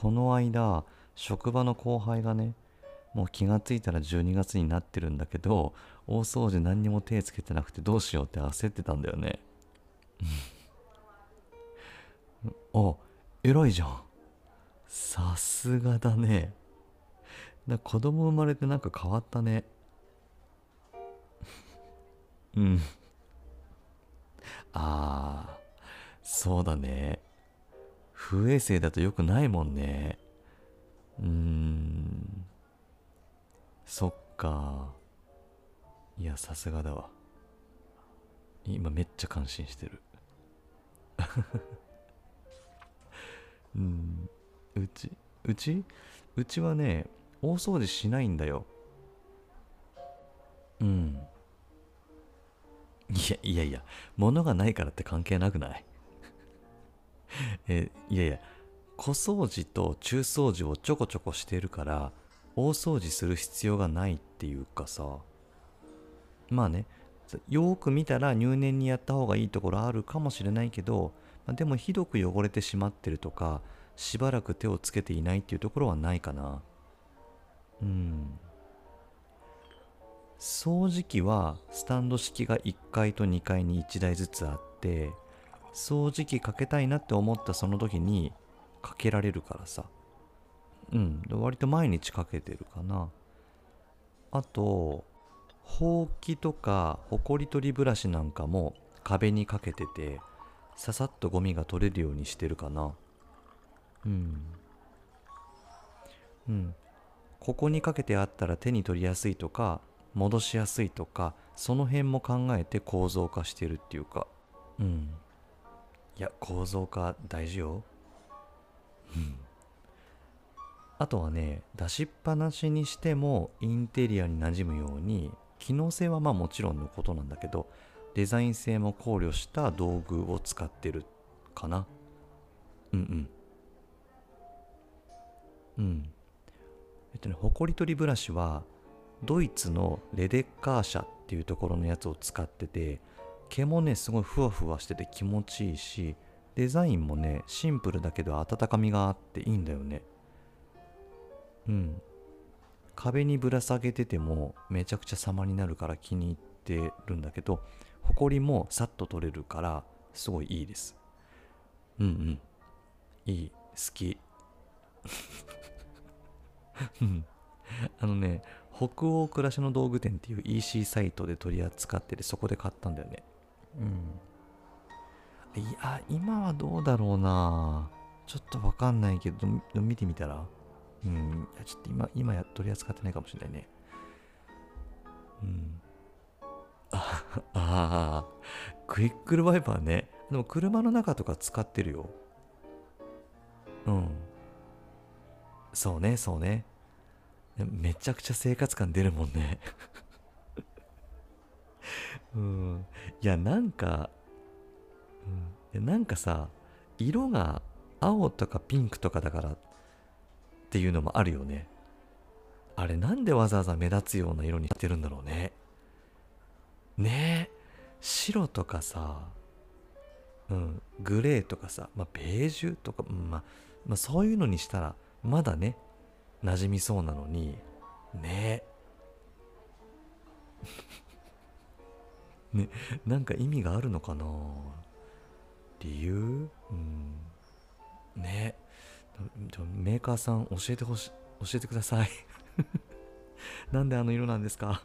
この間職場の後輩がねもう気がついたら12月になってるんだけど大掃除何にも手つけてなくてどうしようって焦ってたんだよね。あ偉いじゃん。さすがだね。だ子供生まれてなんか変わったね。うん。ああそうだね。不衛生だと良くないもんね。うーん。そっか。いやさすがだわ。今めっちゃ感心してる。うん。うちうち？うちはね大掃除しないんだよ。うん。いやいやいや物がないからって関係なくない？えいやいや小掃除と中掃除をちょこちょこしてるから大掃除する必要がないっていうかさ。まあねよく見たら入念にやった方がいいところあるかもしれないけど、まあ、でもひどく汚れてしまってるとかしばらく手をつけていないっていうところはないかな。うん。掃除機はスタンド式が1階と2階に1台ずつあって掃除機かけたいなって思ったその時にかけられるからさ。うん。割と毎日かけてるかな。あとほうきとかほこり取りブラシなんかも壁にかけててささっとゴミが取れるようにしてるかな。うん。うん。ここにかけてあったら手に取りやすいとか戻しやすいとかその辺も考えて構造化してるっていうか。うん。いや構造化大事よ。うん。あとはね出しっぱなしにしてもインテリアに馴染むように機能性はまあもちろんのことなんだけどデザイン性も考慮した道具を使ってるかな。うんうん。うん。えっとねほこり取りブラシはドイツのレデッカー社っていうところのやつを使ってて毛もねすごいふわふわしてて気持ちいいしデザインもねシンプルだけど温かみがあっていいんだよね。うん。壁にぶら下げててもめちゃくちゃ様になるから気に入ってるんだけどほこりもさっと取れるからすごいいいです。うんうん。いい。好き。あのね北欧暮らしの道具店っていう EC サイトで取り扱っててそこで買ったんだよね。うん。いや今はどうだろうな。ちょっとわかんないけど見てみたら。うん。いやちょっと今今や取り扱ってないかもしれないね。うん。ああクイックルワイパーね。でも車の中とか使ってるよ。うん。そうねそうね。めちゃくちゃ生活感出るもんね。うん。いやなんか、うん、なんかさ色が青とかピンクとかだからっていうのもあるよね。あれなんでわざわざ目立つような色にしてるんだろうね。ね。え白とかさうん。グレーとかさ、まあ、ベージュとか、まあ、まあそういうのにしたらまだね馴染みそうなのにね。えねなんか意味があるのかな？理由？うん。ね。メーカーさん教えてほし教えてください。なんであの色なんですか？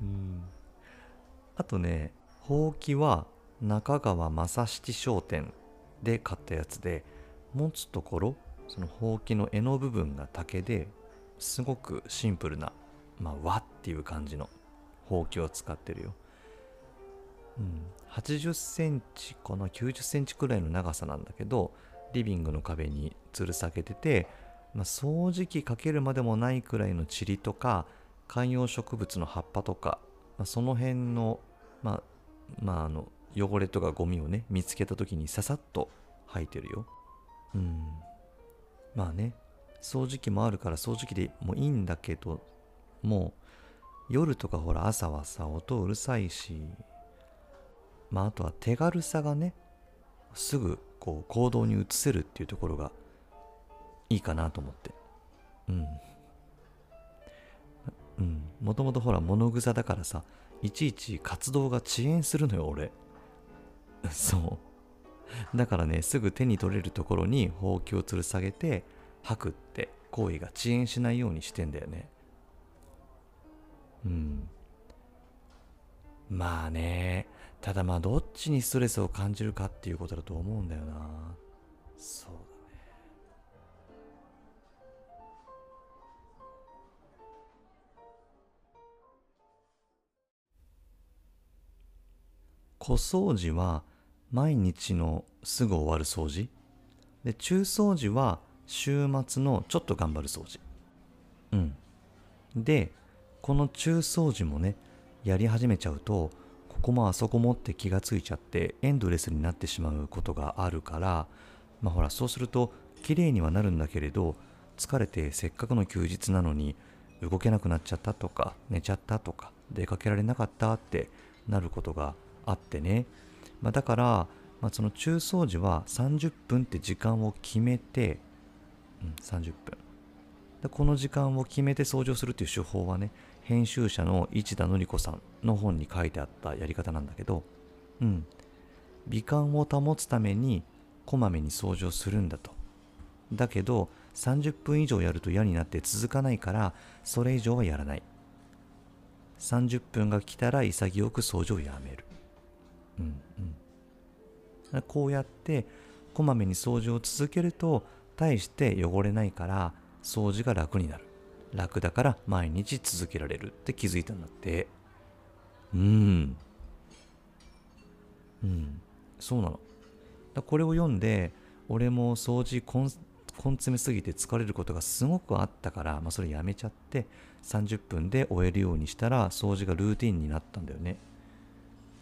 うん。あとねほうきは中川正七商店で買ったやつで持つところそのほうきの柄の部分が竹ですごくシンプルな、まあ、和っていう感じのほうきを使ってるよ。うん、80センチかな？90センチくらいの長さなんだけどリビングの壁に吊る下げてて、まあ、掃除機かけるまでもないくらいの塵とか観葉植物の葉っぱとか、まあ、その辺の,、まあまあ、あの汚れとかゴミをね見つけた時にささっと吐いてるよ。うんまあね掃除機もあるから掃除機でもいいんだけどもう夜とかほら朝はさ音うるさいしまああとは手軽さがねすぐこう行動に移せるっていうところがいいかなと思って。うん。うん。もともとほら物草だからさいちいち活動が遅延するのよ俺。そう。だからねすぐ手に取れるところにほうきを吊る下げて吐くって行為が遅延しないようにしてんだよね。うん。まあねただまあどっちにストレスを感じるかっていうことだと思うんだよな。そうだね。小掃除は毎日のすぐ終わる掃除。で中掃除は週末のちょっと頑張る掃除。うん。でこの中掃除もねやり始めちゃうとここもあそこもって気がついちゃってエンドレスになってしまうことがあるからまあほらそうすると綺麗にはなるんだけれど疲れてせっかくの休日なのに動けなくなっちゃったとか寝ちゃったとか出かけられなかったってなることがあってね、まあ、だから、まあ、その中掃除は30分って時間を決めて、うん、30分でこの時間を決めて掃除をするっていう手法はね編集者の市田典子さんの本に書いてあったやり方なんだけど、うん、美観を保つためにこまめに掃除をするんだと。だけど30分以上やると嫌になって続かないからそれ以上はやらない。30分が来たら潔く掃除をやめる。うんうん。こうやってこまめに掃除を続けると大して汚れないから掃除が楽になる。楽だから毎日続けられるって気づいたんだって。うん。うん。そうなの。だこれを読んで俺も掃除根詰めすぎて疲れることがすごくあったから、まあ、それやめちゃって30分で終えるようにしたら掃除がルーティンになったんだよね。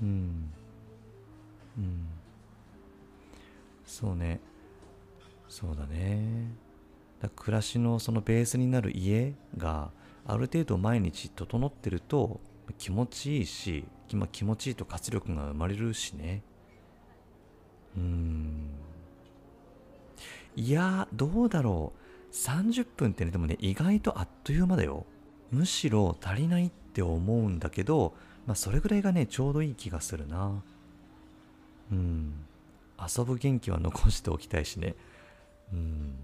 うん。うん。そうね。そうだね。暮らしのそのベースになる家がある程度毎日整ってると気持ちいいし今気持ちいいと活力が生まれるしね。うん。いやどうだろう。30分ってねでもね意外とあっという間だよ。むしろ足りないって思うんだけどまあそれぐらいがねちょうどいい気がするな。うん。遊ぶ元気は残しておきたいしね。うん。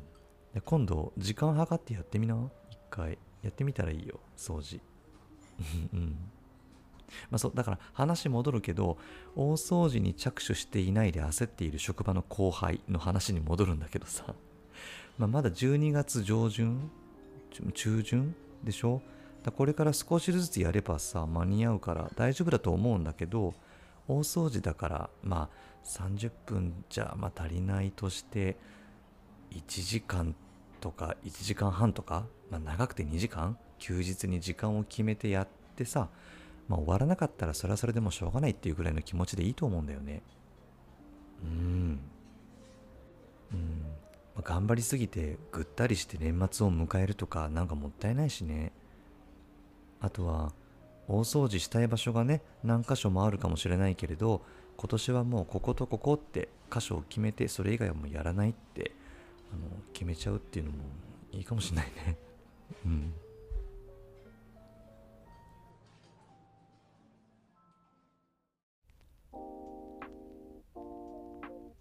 で今度時間計ってやってみな？一回。やってみたらいいよ掃除。うん。まあそうだから話戻るけど大掃除に着手していないで焦っている職場の後輩の話に戻るんだけどさ、まあ、まだ12月上旬？中旬？でしょ？だこれから少しずつやればさ間に合うから大丈夫だと思うんだけど大掃除だからまあ30分じゃまあ足りないとして1時間とか1時間半とか、まあ、長くて2時間？休日に時間を決めてやってさ、まあ、終わらなかったらそれはそれでもしょうがないっていうぐらいの気持ちでいいと思うんだよね。うん。うん、まあ、頑張りすぎてぐったりして年末を迎えるとかなんかもったいないしね。あとは大掃除したい場所がね何箇所もあるかもしれないけれど今年はもうこことここって箇所を決めてそれ以外はもうやらないってあの決めちゃうっていうのもいいかもしれないね。うん。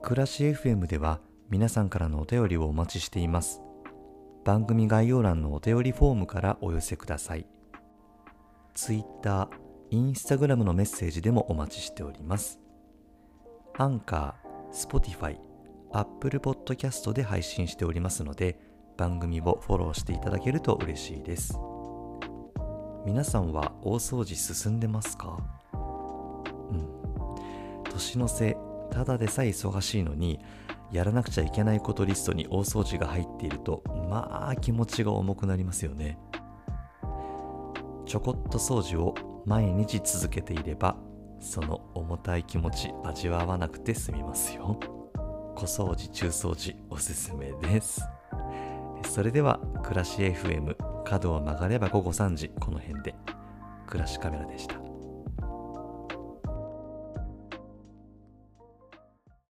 暮らし FM では皆さんからのお便りをお待ちしています。番組概要欄のお便りフォームからお寄せください。Twitter、Instagram のメッセージでもお待ちしております。アンカー、Spotify、Apple Podcast で配信しておりますので番組をフォローしていただけると嬉しいです。皆さんは大掃除進んでますか？うん。年の瀬ただでさえ忙しいのにやらなくちゃいけないことリストに大掃除が入っているとまあ気持ちが重くなりますよね。ちょこっと掃除を毎日続けていればその重たい気持ち味わわなくて済みますよ。小掃除中掃除おすすめです。それでは暮らし FM 角を曲がれば午後3時この辺で。暮らしカメラでした。